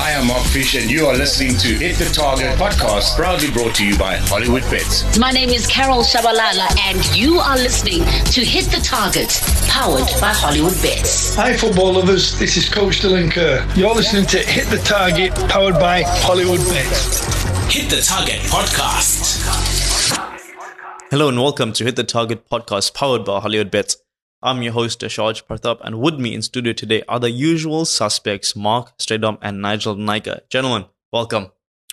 Hi, I'm Mark Fish, and you are listening to Hit the Target podcast, proudly brought to you by Hollywood Bets. My name is Carol Shabalala, and you are listening to Hit the Target, powered by Hollywood Bets. Hi, football lovers. This is Coach Dylan Kerr. You're listening to Hit the Target, powered by Hollywood Bets. Hit the Target podcast. Hello and welcome to Hit the Target podcast powered by Hollywood Bets. I'm your host, Ashaj Partap, and with me in studio today are the usual suspects, Mark Stradom and Nigel Nika. Gentlemen, welcome.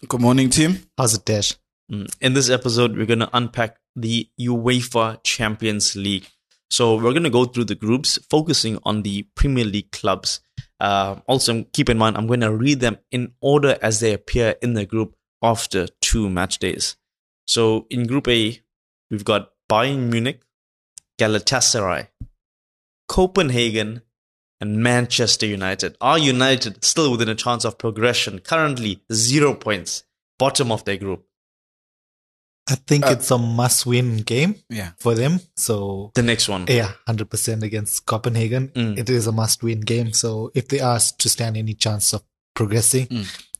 Good morning, team. How's it, Dash? Mm, In this episode, we're going to unpack the UEFA Champions League. So we're going to go through the groups, focusing on the Premier League clubs. Uh, also, keep in mind, I'm going to read them in order as they appear in the group after two match days. So in Group A, we've got Bayern Munich, Galatasaray, Copenhagen, and Manchester United. Are United still within a chance of progression? Currently, zero points, bottom of their group. I think it's a must-win game Yeah. for them. So The next one. yeah, hundred percent against Copenhagen. Mm. It is a must-win game. So if they are to stand any chance of progressing,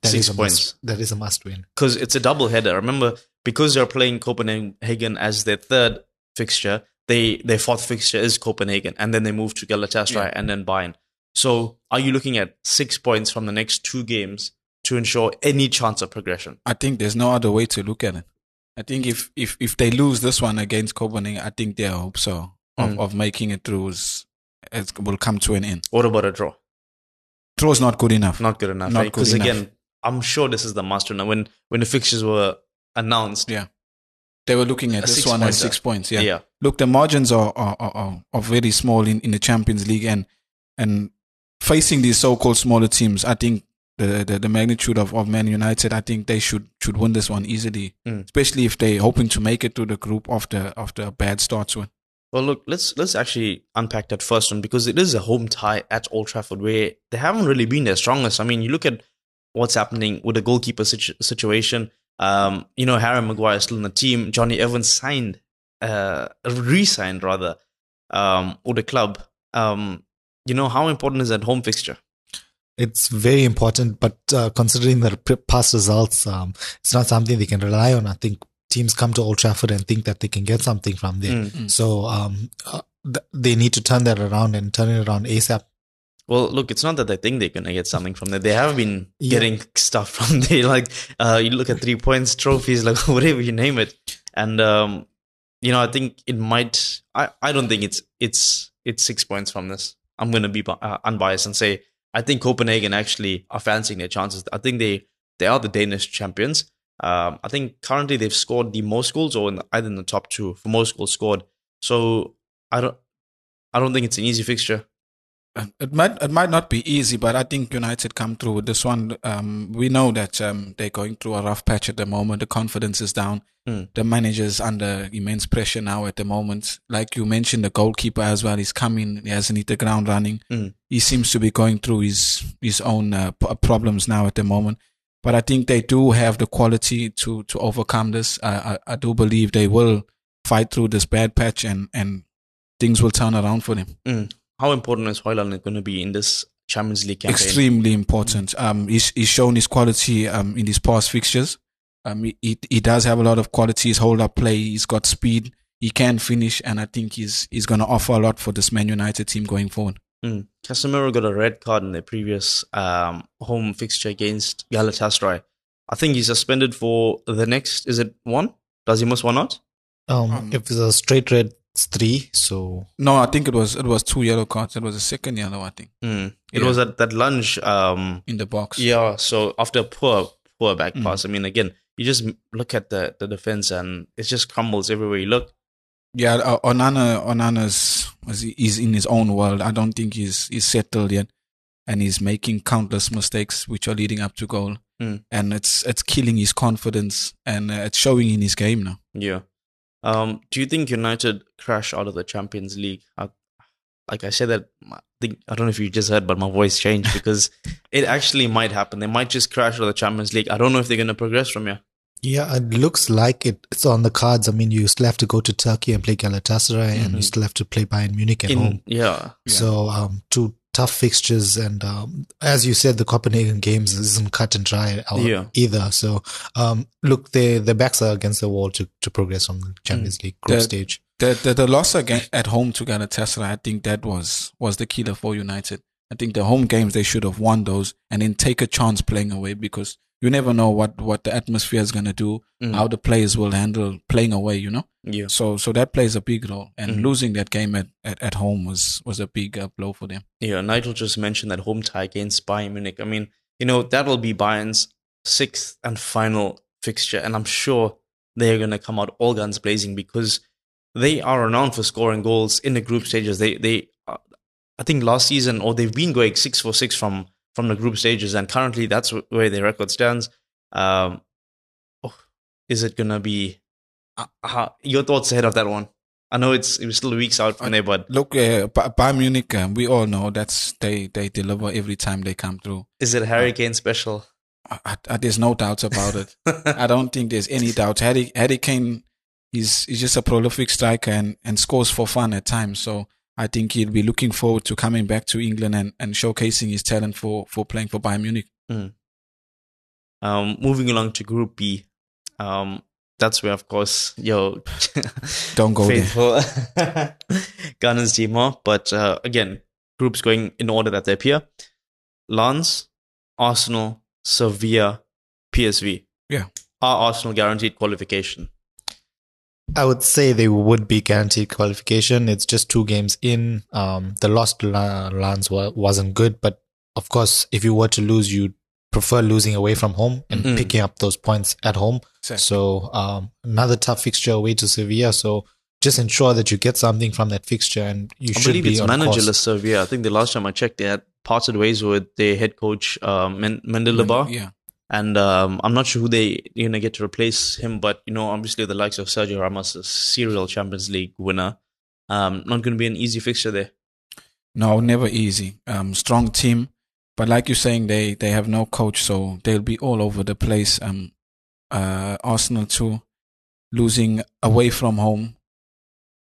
that Six is a points. must. That is a must-win. because it's a double header. Remember, because they're playing Copenhagen as their third fixture, they their fourth fixture is Copenhagen, and then they move to Galatasaray and then Bayern. So, are you looking at six points from the next two games to ensure any chance of progression? I think there's no other way to look at it. I think if if if they lose this one against Copenhagen, I think their hopes are of, Mm. of making it through is, is will come to an end. What about a draw? Draw is not good enough. Not good enough. Because enough. again, I'm sure this is the master. Now, when when the fixtures were announced, Yeah. They were looking at A this one as six points. Yeah. yeah, Look, the margins are are, are, are- very small in, in the Champions League, and and facing these so-called smaller teams, I think the, the, the magnitude of, of Man United, I think they should should win this one easily, Mm. especially if they're hoping to make it to the group after after a bad start to it. Well, look, let's let's actually unpack that first one because it is a home tie at Old Trafford where they haven't really been their strongest. I mean, you look at what's happening with the goalkeeper situ- situation. Um, you know, Harry Maguire is still in the team. Johnny Evans signed, uh, re-signed rather, um, with the club. Um, you know, how important is that home fixture? It's very important, but uh, considering the p- past results, um, it's not something they can rely on. I think teams come to Old Trafford and think that they can get something from there. Mm. So um, uh, th- they need to turn that around and turn it around ASAP. Well, look, it's not that they think they're going to get something from there. They have been Yeah. getting stuff from there. Like, uh, you look at three points, trophies, like whatever you name it. And, um, you know, I think it might, I, I don't think it's, it's, it's six points from this. I'm going to be uh, unbiased and say, I think Copenhagen actually are fancying their chances. I think they, they are the Danish champions. Um, I think currently they've scored the most goals or in the, either in the top two for most goals scored. So I don't, I don't think it's an easy fixture. Uh, It might it might not be easy, but I think United come through with this one. Um, we know that um, they're going through a rough patch at the moment. The confidence is down. Mm. The manager's under immense pressure now at the moment. Like you mentioned, the goalkeeper as well. He's coming. He hasn't hit the ground running. Mm. He seems to be going through his his own uh, p- problems now at the moment. But I think they do have the quality to to overcome this. I, I, I do believe they will fight through this bad patch and and things will turn around for them. Mm. How important is Hojlund going to be in this Champions League campaign? extremely important. Um, he's, he's shown his quality um, in his past fixtures. Um, he, he, he does have a lot of qualities, hold up play. He's got speed. He can finish, and I think he's he's going to offer a lot for this Man United team going forward. Mm. Casemiro got a red card in the previous um, home fixture against Galatasaray. I think he's suspended for the next. Is it one? Does he miss one out? Um, Um, if it's a straight red, it's three. So No, I think it was it was two yellow cards. It was a second yellow, I think, Mm. It Yeah. was at that lunge. Um, in the box. yeah. So after a poor, poor back Mm. pass. I mean, again, you just look at the the defense and it just crumbles everywhere you look. Yeah, uh, Onana Onana's was he's in his own world. I don't think he's he's settled yet, and he's making countless mistakes which are leading up to goal, Mm. and it's it's killing his confidence and uh, it's showing in his game now. Yeah. Um, do you think United crash out of the Champions League? I, like I said that, I think I don't know if you just heard, but my voice changed because it actually might happen. They might just crash out of the Champions League. I don't know if they're going to progress from here. Yeah, it looks like it, it's on the cards. I mean, you still have to go to Turkey and play Galatasaray, and you still have to play Bayern Munich at Mm-hmm. In, home. yeah, So um, to tough fixtures, and um, as you said, the Copenhagen games isn't cut and dry out Yeah. either. So, um, look, their their backs are against the wall to, to progress on the Champions League group The- stage. The, the the loss again at home to Galatasaray, I think that was was the killer for United. I think the home games they should have won those and then take a chance playing away because you never know what what the atmosphere is gonna do, how the players will handle playing away. You know, Yeah. so so that plays a big role. And Mhm. losing that game at, at, at home was was a big uh, blow for them. Yeah, Nigel just mentioned that home tie against Bayern Munich. I mean, you know, that'll be Bayern's sixth and final fixture, and I'm sure they're going to come out all guns blazing because they are renowned for scoring goals in the group stages. They, they, uh, I think last season, or they've been going six for six from from the group stages, and currently that's where their record stands. Um, oh, is it to be? Uh, how, your thoughts ahead of that one? I know it's it was still weeks out from there, but Look, uh, Bayern Munich, um, we all know that's they they deliver every time they come through. is it Harry Kane special? I, I, there's no doubts about it. I don't think there's any doubt. Harry, Harry Kane, he's, he's just a prolific striker and, and scores for fun at times. So I think he'll be looking forward to coming back to England and, and showcasing his talent for, for playing for Bayern Munich. Um, moving along to Group B, um, that's where, of course, your Don't go there. faithful Gunners team are. But uh, again, groups going in order that they appear: Lens, Arsenal, Sevilla, PSV. Yeah. Are Arsenal guaranteed qualification? I would say they would be guaranteed qualification. It's just two games in. Um, the loss to La- Lens wa- wasn't good, but of course, if you were to lose, you'd prefer losing away from home and Mhm. picking up those points at home. Exactly. So um, another tough fixture away to Sevilla. So just ensure that you get something from that fixture, and you I should believe be it's on managerless course. Sevilla. I think the last time I checked, they had parted ways with their head coach Mendilibar. Yeah. And um, I'm not sure who they you know get to replace him, but you know obviously the likes of Sergio Ramos, a serial Champions League winner, um, not going to be an easy fixture there. No, never easy. Um, strong team, but like you're saying, they they have no coach, so they'll be all over the place. Um, uh, Arsenal too, losing away from home.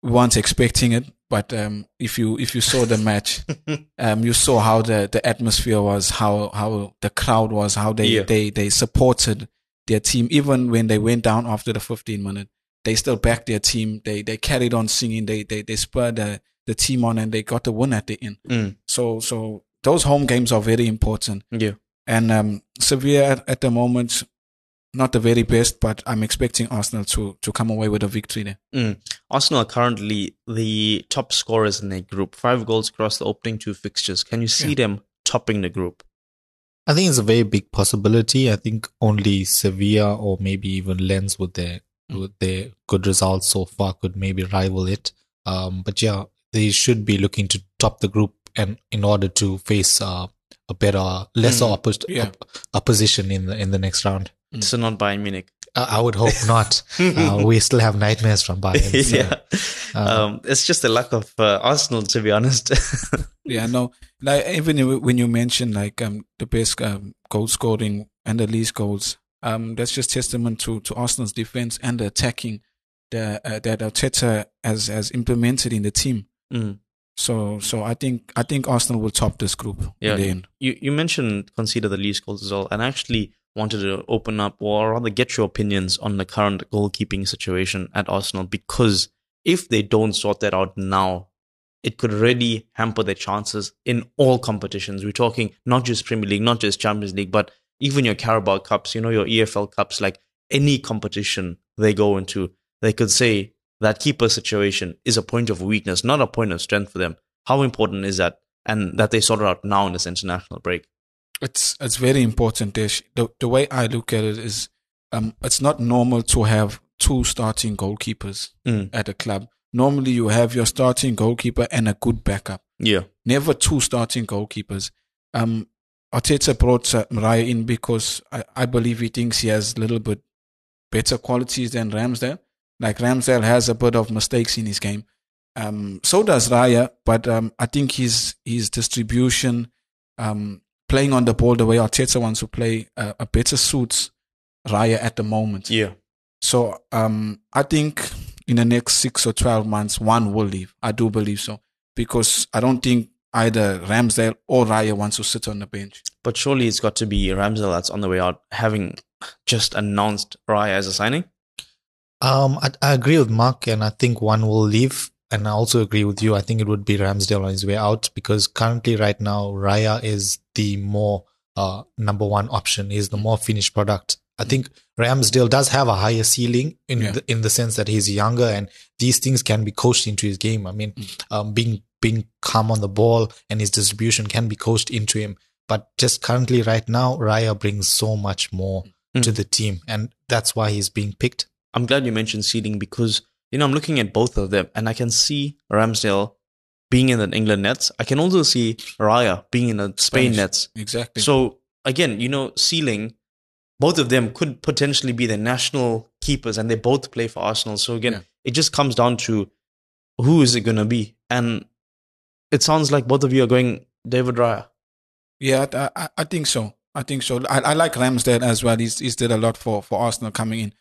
We weren't expecting it, but um, if you if you saw the match, um, you saw how the, the atmosphere was, how how the crowd was, how they Yeah. they they supported their team, even when they went down after the 15 minute. They still backed their team. They they carried on singing. They they they spurred the the team on, and they got the win at the end. Mm. So so those home games are very important. Yeah. And um, Sevilla at, at the moment, not the very best, but I'm expecting Arsenal to to come away with a victory there. Mm. Arsenal are currently the top scorers in their group, five goals across the opening two fixtures. Can you see Yeah. them topping the group? I think it's a very big possibility. I think only Sevilla or maybe even Lens with their with their good results so far could maybe rival it. Um, but yeah, they should be looking to top the group and in order to face uh, a better, lesser Mm, oppos- yeah. op- opposition in the in the next round. So not Bayern Munich. I, I would hope not. uh, we still have nightmares from Bayern. so, yeah. uh, um, it's just the luck of uh, Arsenal, to be honest. Yeah, no, like even when you mention like um the best um, goal scoring and the least goals, um that's just testament to to Arsenal's defense and the attacking that uh, that Arteta has has implemented in the team. Mm. So so I think I think Arsenal will top this group Yeah. in the end. you you mentioned conceded the least goals as well, and actually wanted to open up or rather get your opinions on the current goalkeeping situation at Arsenal because if they don't sort that out now, it could really hamper their chances in all competitions. We're talking not just Premier League, not just Champions League, but even your Carabao Cups, you know, your EFL Cups, like any competition they go into, they could say that keeper situation is a point of weakness, not a point of strength for them. How important is that? And that they sort it out now in this international break. It's it's very important. Dish. The the way I look at it is, um, it's not normal to have two starting goalkeepers Mm. at a club. Normally, you have your starting goalkeeper and a good backup. Yeah. Never two starting goalkeepers. Um, Arteta brought uh, Mariah in because I, I believe he thinks he has a little bit better qualities than Ramsdale. Like Ramsdale has a bit of mistakes in his game. Um, so does Raya, but um, I think his his distribution, um, playing on the ball the way Arteta wants to play, uh, a better suits Raya at the moment. Yeah. So um, I think in the next six or twelve months, one will leave. I do believe so because I don't think either Ramsdale or Raya wants to sit on the bench. But surely it's got to be Ramsdale that's on the way out, having just announced Raya as a signing. Um, I, I agree with Mark, and I think one will leave. And I also agree with you. I think it would be Ramsdale on his way out because currently, right now, Raya is the more uh, number one option. Is the more finished product. I think Ramsdale does have a higher ceiling in Yeah. the, in the sense that he's younger and these things can be coached into his game. I mean, um, being being calm on the ball and his distribution can be coached into him. But just currently, right now, Raya brings so much more to the team, and that's why he's being picked. I'm glad you mentioned seeding because you know I'm looking at both of them and I can see Ramsdale being in the England nets. I can also see Raya being in the Spain Spanish. nets. Exactly. So again, you know, ceiling, both of them could potentially be the national keepers, and they both play for Arsenal. So again, Yeah. it just comes down to who is it going to be, and it sounds like both of you are going David Raya. Yeah, I, I, I think so. I think so. I, I like Ramsdale as well. He's he's did a lot for, for Arsenal coming in,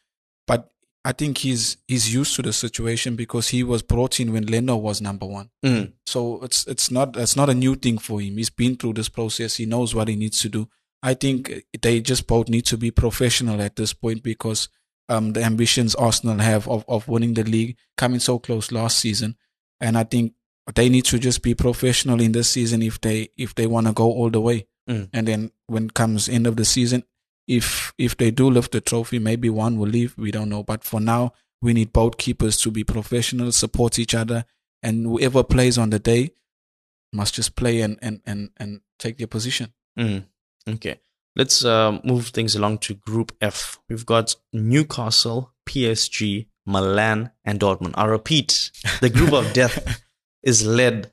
I think he's he's used to the situation because he was brought in when Leno was number one. Mm. So it's it's not it's not a new thing for him. He's been through this process. He knows what he needs to do. I think they just both need to be professional at this point because um, the ambitions Arsenal have of, of winning the league coming so close last season, and I think they need to just be professional in this season if they if they want to go all the way. Mm. And then when comes end of the season, if if they do lift the trophy, maybe one will leave. We don't know, but for now, we need both keepers to be professional, support each other, and whoever plays on the day must just play and and and, and take their position. Mm. Okay. Let's uh, move things along to Group F. We've got Newcastle, PSG, Milan, and Dortmund. I repeat, the group of death is led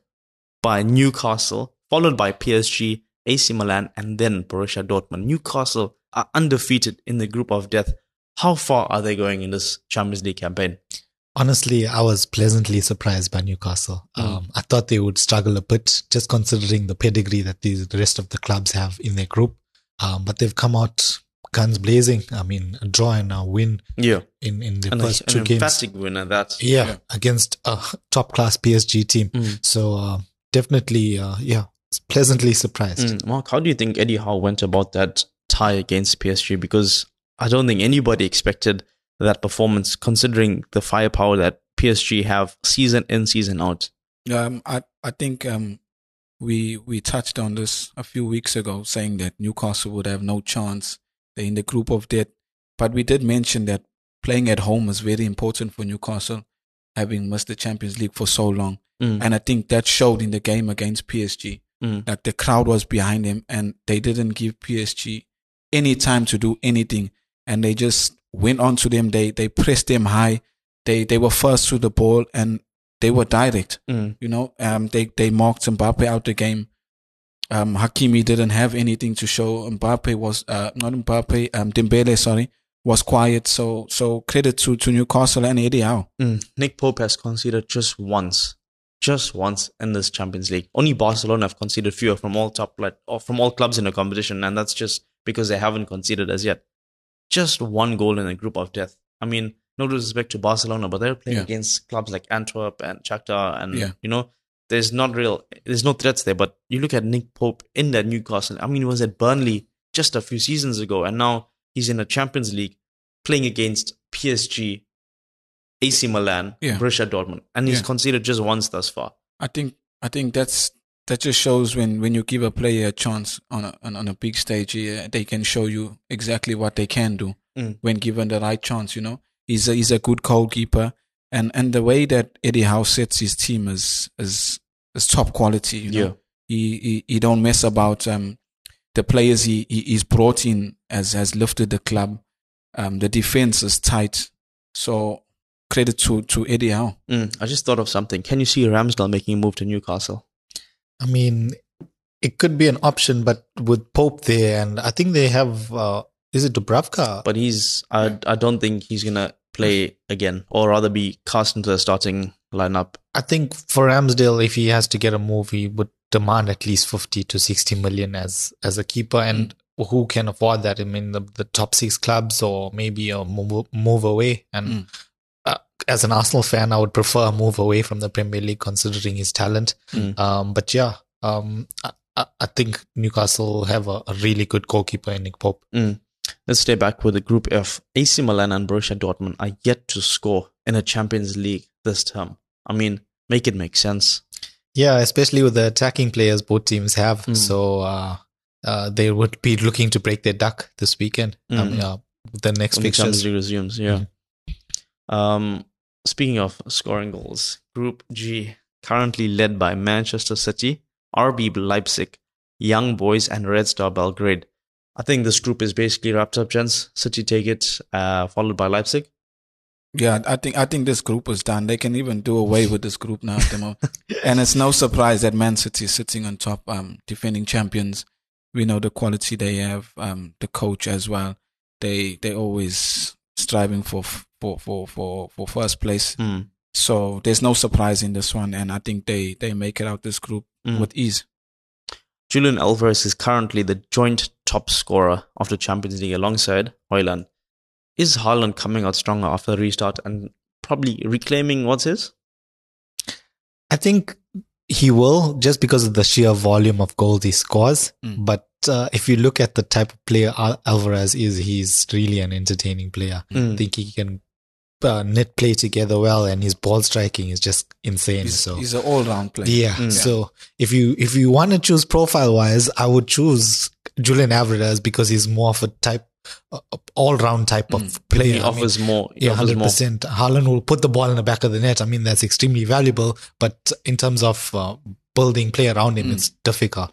by Newcastle, followed by PSG, AC Milan, and then Borussia Dortmund. Newcastle are undefeated in the group of death. How far are they going in this Champions League campaign? Honestly, I was pleasantly surprised by Newcastle. Um, I thought they would struggle a bit, just considering the pedigree that the, the rest of the clubs have in their group. Um, but they've come out guns blazing. I mean, a draw and a win Yeah, in, in the and a, first an two games. emphatic winner. That Yeah, against a top class PSG team. Mm. So uh, definitely, uh, yeah, pleasantly surprised. Mm, Mark, how do you think Eddie Howe went about that tie against PSG? Because I don't think anybody expected that performance, considering the firepower that PSG have season in, season out. Um, I I think um, we we touched on this a few weeks ago, saying that Newcastle would have no chance. They're in the group of death, but we did mention that playing at home is very important for Newcastle, having missed the Champions League for so long. Mm. And I think that showed in the game against PSG. Mm. That the crowd was behind them, and they didn't give PSG any time to do anything, and they just went on to them. They they pressed them high. They they were first to the ball, and they were direct. Mm. You know, um, they they marked Mbappe out the game. Um, Hakimi didn't have anything to show. Mbappe was uh, not Mbappe. Um, Dembele, sorry, was quiet. So so credit to to Newcastle and Eddie Howe. Mm. Nick Pope has conceded just once, just once in this Champions League. Only Barcelona have conceded fewer from all top like, or from all clubs in the competition, and that's just because they haven't conceded as yet. Just one goal in a group of death. I mean, no disrespect to Barcelona, but they're playing Yeah. against clubs like Antwerp and Shakhtar, and Yeah. you know, there's not real, there's no threats there. But you look at Nick Pope in that Newcastle. I mean, he was at Burnley just a few seasons ago, and now he's in a Champions League playing against PSG, AC Milan, Yeah. Borussia Dortmund, and he's Yeah. conceded just once thus far. I think I think that's that just shows when when you give a player a chance on a on, a big stage, yeah, they can show you exactly what they can do Mm. when given the right chance. You know, he's a, he's a good goalkeeper, and and the way that Eddie Howe sets his team is is is top quality. You know, Yeah. he, he he don't mess about. Um, the players he, he he's brought in has has lifted the club. Um, the defense is tight, so credit to to Eddie Howe. Mm, I just thought of something. Can you see Ramsdale making a move to Newcastle? I mean, it could be an option, but with Pope there, and I think they have, uh, is it Dubravka? But he's, I, I don't think he's gonna play again, or rather be cast into the starting lineup. I think for Ramsdale, if he has to get a move, he would demand at least 50 to 60 million as, as a keeper. And who can afford that? I mean, the, the top six clubs or maybe a move, move away. And Mm. As an Arsenal fan, I would prefer a move away from the Premier League considering his talent. Mm. Um, but yeah, Um, I, I, think Newcastle have a, a really good goalkeeper in Nick Pope. Mm. Let's stay back with the group F. AC Milan and Borussia Dortmund are yet to score in a Champions League this term. I mean, make it make sense. Yeah, especially with the attacking players both teams have. Mm. So uh, uh, they would be looking to break their duck this weekend. Um, Mm. yeah, the next when the Champions fixtures. League resumes. Yeah. Um, speaking of scoring goals, Group G currently led by Manchester City, RB Leipzig, Young Boys, and Red Star Belgrade. I think this group is basically wrapped up, gents. City take it, uh, followed by Leipzig. Yeah, I think I think this group is done. They can even do away with this group now. At the moment. and it's no surprise that Man City is sitting on top, um, defending champions. We know the quality they have, um, the coach as well. They they always striving for for for for for first place. Hmm. So there's no surprise in this one, and I think they they make it out this group Mm. with ease. Julian Alvarez is currently the joint top scorer of the Champions League alongside Hojlund. Is Haaland coming out stronger after the restart and probably reclaiming what's his? I think he will just because of the sheer volume of goals he scores. Mm. But uh, if you look at the type of player Al- Alvarez is, he's really an entertaining player. Mm. I think he can uh, knit play together well, and his ball striking is just insane. He's, so he's an all round player. yeah. Mm. So if you if you want to choose profile wise, I would choose Julian Alvarez because he's more of a type, uh, all round type of player. He I mean, offers more. He yeah, hundred percent. Haaland will put the ball in the back of the net. I mean, that's extremely valuable. But in terms of uh, building play around him, Mm. it's difficult.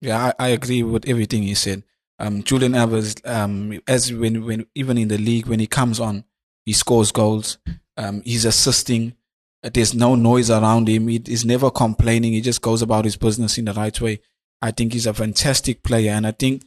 Yeah, I, I agree with everything he said. Um, Julian Alvarez, um, as when when even in the league when he comes on, he scores goals. Um, he's assisting. There's no noise around him. He is never complaining. He just goes about his business in the right way. I think he's a fantastic player, and I think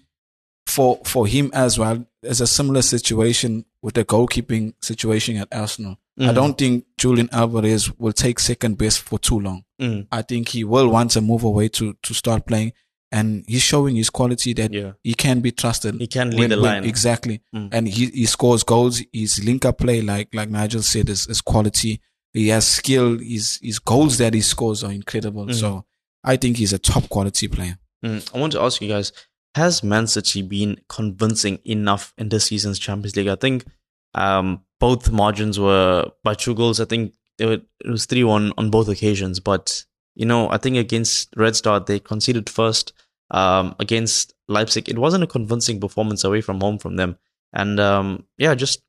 for for him as well, there's a similar situation with the goalkeeping situation at Arsenal. I Mm. don't think Julian Alvarez will take second best for too long. Mm. I think he will want to move away to to start playing, and he's showing his quality that Yeah. he can be trusted. He can lead the line. exactly, Mm. and he he scores goals. His link up play, like like Nigel said, is, is quality. He has skill. His his goals that he scores are incredible. Mm. So I think he's a top quality player. Mm. I want to ask you guys: Has Man City been convincing enough in this season's Champions League? I think um, both margins were by two goals. I think it was three one on both occasions. But you know, I think against Red Star they conceded first. Um, against Leipzig, it wasn't a convincing performance away from home from them. And um, yeah, just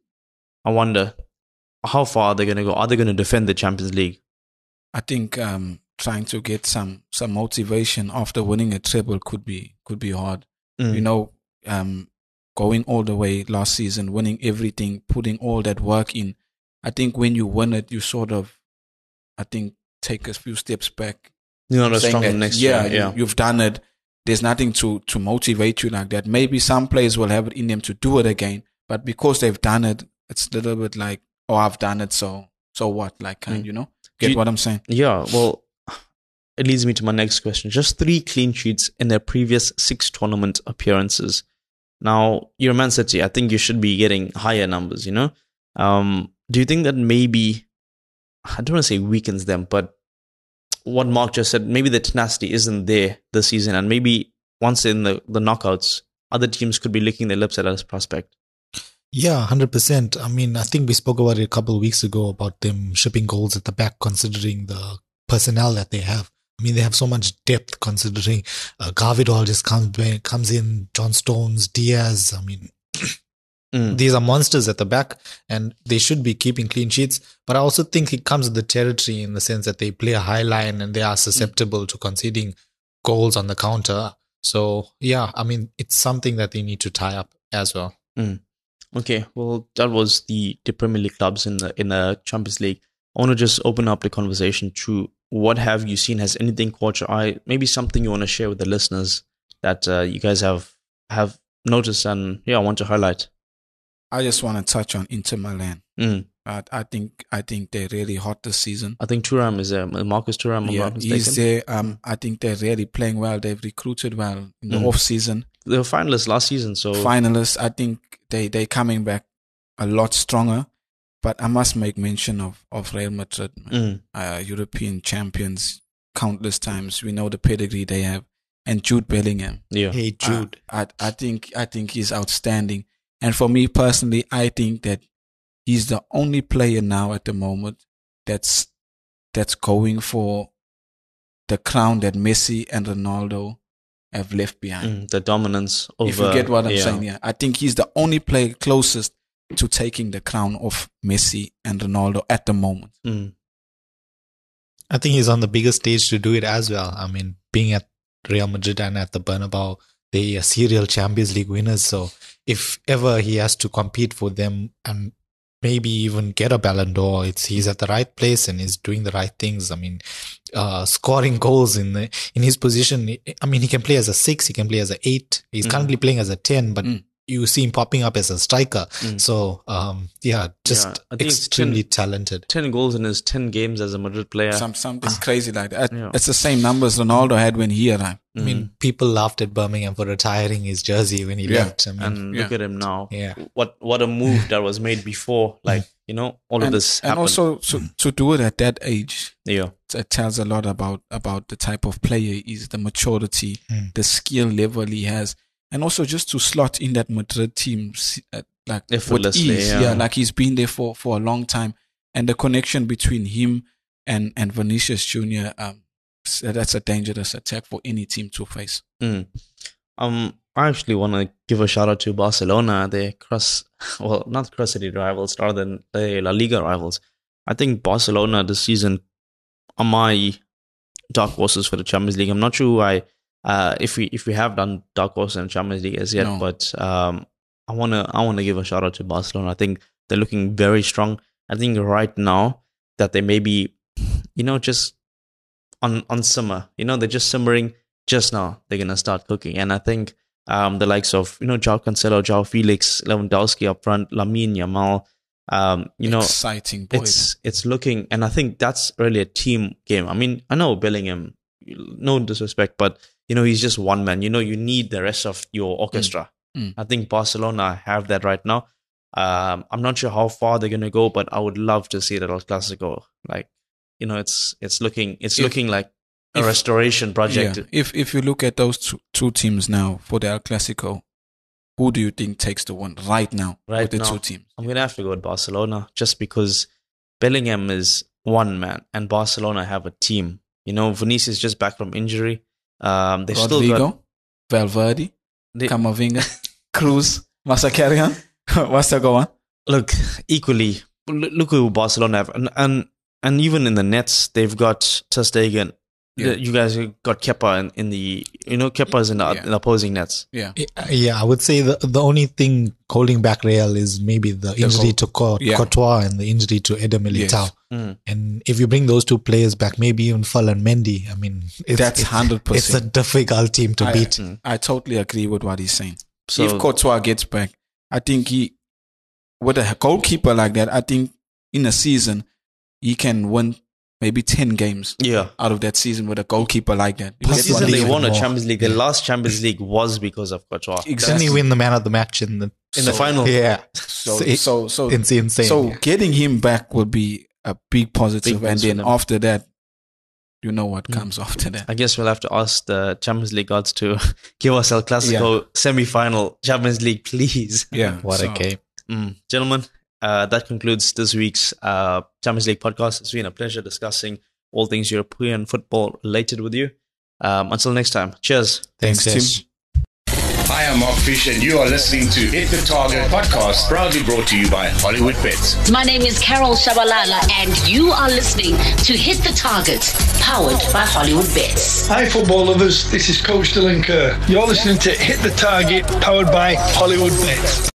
I wonder how far are they going to go? Are they going to defend the Champions League? I think um, trying to get some some motivation after winning a treble could be could be hard. Mm. you know, um, going all the way last season, winning everything, putting all that work in. I think when you win it, you sort of, I think, take a few steps back. you're not as strong that, next yeah, year. Yeah, You, have done it. There's nothing to to motivate you like that. Maybe some players will have it in them to do it again, but because they've done it, it's a little bit like, oh, I've done it, so so what? Like, kind, Mm. you know, get you- what I'm saying? Yeah, well, it leads me to my next question. Just three clean sheets in their previous six tournament appearances. Now, you're Man City. I think you should be getting higher numbers, you know? Um, do you think that maybe, I don't want to say weakens them, but what Mark just said, maybe the tenacity isn't there this season, and maybe once in the, the knockouts, other teams could be licking their lips at this prospect. Yeah, hundred percent. I mean, I think we spoke about it a couple of weeks ago about them shipping goals at the back, considering the personnel that they have. I mean, they have so much depth considering uh, Gvardiol just comes comes in, John Stones, Dias. I mean, Mm. these are monsters at the back, and they should be keeping clean sheets. But I also think it comes with the territory in the sense that they play a high line and they are susceptible to conceding goals on the counter. So yeah, I mean, it's something that they need to tie up as well. Okay, well, that was the, the Premier League clubs in the in the Champions League. I want to just open up the conversation to what have you seen? Has anything caught your eye? Maybe something you want to share with the listeners that uh, you guys have have noticed and yeah, I want to highlight. I just want to touch on Inter Milan. Mm. I, I think I think they're really hot this season. I think Thuram is there. Marcus Thuram, I'm yeah, he's there. Um, I think they're really playing well. They've recruited well in the Mm. off season. They were finalists last season, so Finalists. I think they they coming back a lot stronger. But I must make mention of of Real Madrid. Mm. uh, European champions. countless times. We know the pedigree they have, and Jude Bellingham. Yeah. Hey Jude. I, I, I think I think he's outstanding. And for me personally, I think that he's the only player now at the moment that's that's going for the crown that Messi and Ronaldo have left behind. Mm, the dominance over. if you get what I'm yeah. saying, yeah. I think he's the only player closest to taking the crown of Messi and Ronaldo at the moment. Mm. I think he's on the biggest stage to do it as well. I mean, being at Real Madrid and at the Bernabeu, they are serial Champions League winners. So if ever he has to compete for them and maybe even get a Ballon d'Or, it's he's at the right place and he's doing the right things. I mean, uh, scoring goals in the, in his position. I mean, he can play as a six, he can play as a eight. He's currently playing as a ten, but Mm. You see him popping up as a striker. Mm. So um, yeah, just Yeah, I think it's extremely 10 talented. 10 goals in his 10 games as a Madrid player. Some something crazy like that. Yeah. It's the same numbers Ronaldo had when he arrived. I mean, people laughed at Birmingham for retiring his jersey when he Yeah. left. I mean, and look Yeah. at him now. Yeah. What what a move that was made before. Like, you know, all of and, this and also to, to do it at that age, yeah. it tells a lot about about the type of player he is, the maturity, Mm. the skill level he has, and also just to slot in that Madrid team uh, like Effortlessly, ease. yeah. like he's been there for for a long time, and the connection between him and and Vinicius Junior, um, that's a dangerous attack for any team to face. Mm. Um, I actually want to give a shout out to Barcelona. They're cross, well, not cross city rivals, rather than the La Liga rivals. I think Barcelona this season are my dark horses for the Champions League. I'm not sure who I, uh, if we if we have done dark horse in Champions League as yet, No. but um, I wanna I wanna give a shout out to Barcelona. I think they're looking very strong. I think right now that they may be, you know, just on on simmer. You know, they're just simmering. Just now, they're gonna start cooking, and I think um, the likes of you know Joao Cancelo, Joao Felix, Lewandowski up front, Lamine Yamal. Um, you know, exciting boy. it's it's looking, and I think that's really a team game. I mean, I know Bellingham, no disrespect, but you know he's just one man. You know, you need the rest of your orchestra. Mm. I think Barcelona have that right now. Um, I'm not sure how far they're gonna go, but I would love to see that El Clasico. Like, you know, it's it's looking it's If- looking like a if- restoration project. Yeah. If if you look at those two, two teams now for the El Clasico, who do you think takes the one right now Right with the now. two teams? I'm gonna have to go with Barcelona just because Bellingham is one man and Barcelona have a team. You know, Vinicius just back from injury. Um, they still got Rodrygo, Valverde, they, Camavinga, Kroos, Masakarian. What's the go on? look equally. Look look who Barcelona have, and and, and even in the nets, they've got Ter Stegen. Yeah. You guys got Kepa in, in the you know Kepa is in the, Yeah. in opposing nets. Yeah. Yeah, I would say the the only thing holding back Real is maybe the injury goal. to Cour- Yeah. Courtois and the injury to Eder Yes. Mm. And if you bring those two players back, maybe even Ferland Mendy, I mean, it's, That's 100%. It's a difficult team to I- beat. I totally agree with what he's saying. So if Courtois gets back, I think he, with a goalkeeper like that, I think in a season, he can win maybe 10 games yeah, out of that season with a goalkeeper like that. You the season they even saying? won a more. Champions League. The last Champions League was because of Courtois. Didn't Exactly. he win the man of the match in the In the final. Yeah, So, So- so, so, it's insane. so yeah. getting him back would be a big positive. Big and then after that, you know what Mm. comes after that. I guess we'll have to ask the Champions League gods to give us El Clasico semi-final Champions League, please. Yeah. what so- a game. Mm. Gentlemen, uh, that concludes this week's uh, Champions League podcast. It's been a pleasure discussing all things European football related with you. Um, until next time, cheers. Thanks, Thanks, Ash. I am Mark Fish, and you are listening to Hit the Target podcast, proudly brought to you by Hollywood Bets. My name is Carol Shabalala, and you are listening to Hit the Target, powered by Hollywood Bets. Hi, football lovers. This is Coach Dylan Kerr. You're listening to Hit the Target, powered by Hollywood Bets.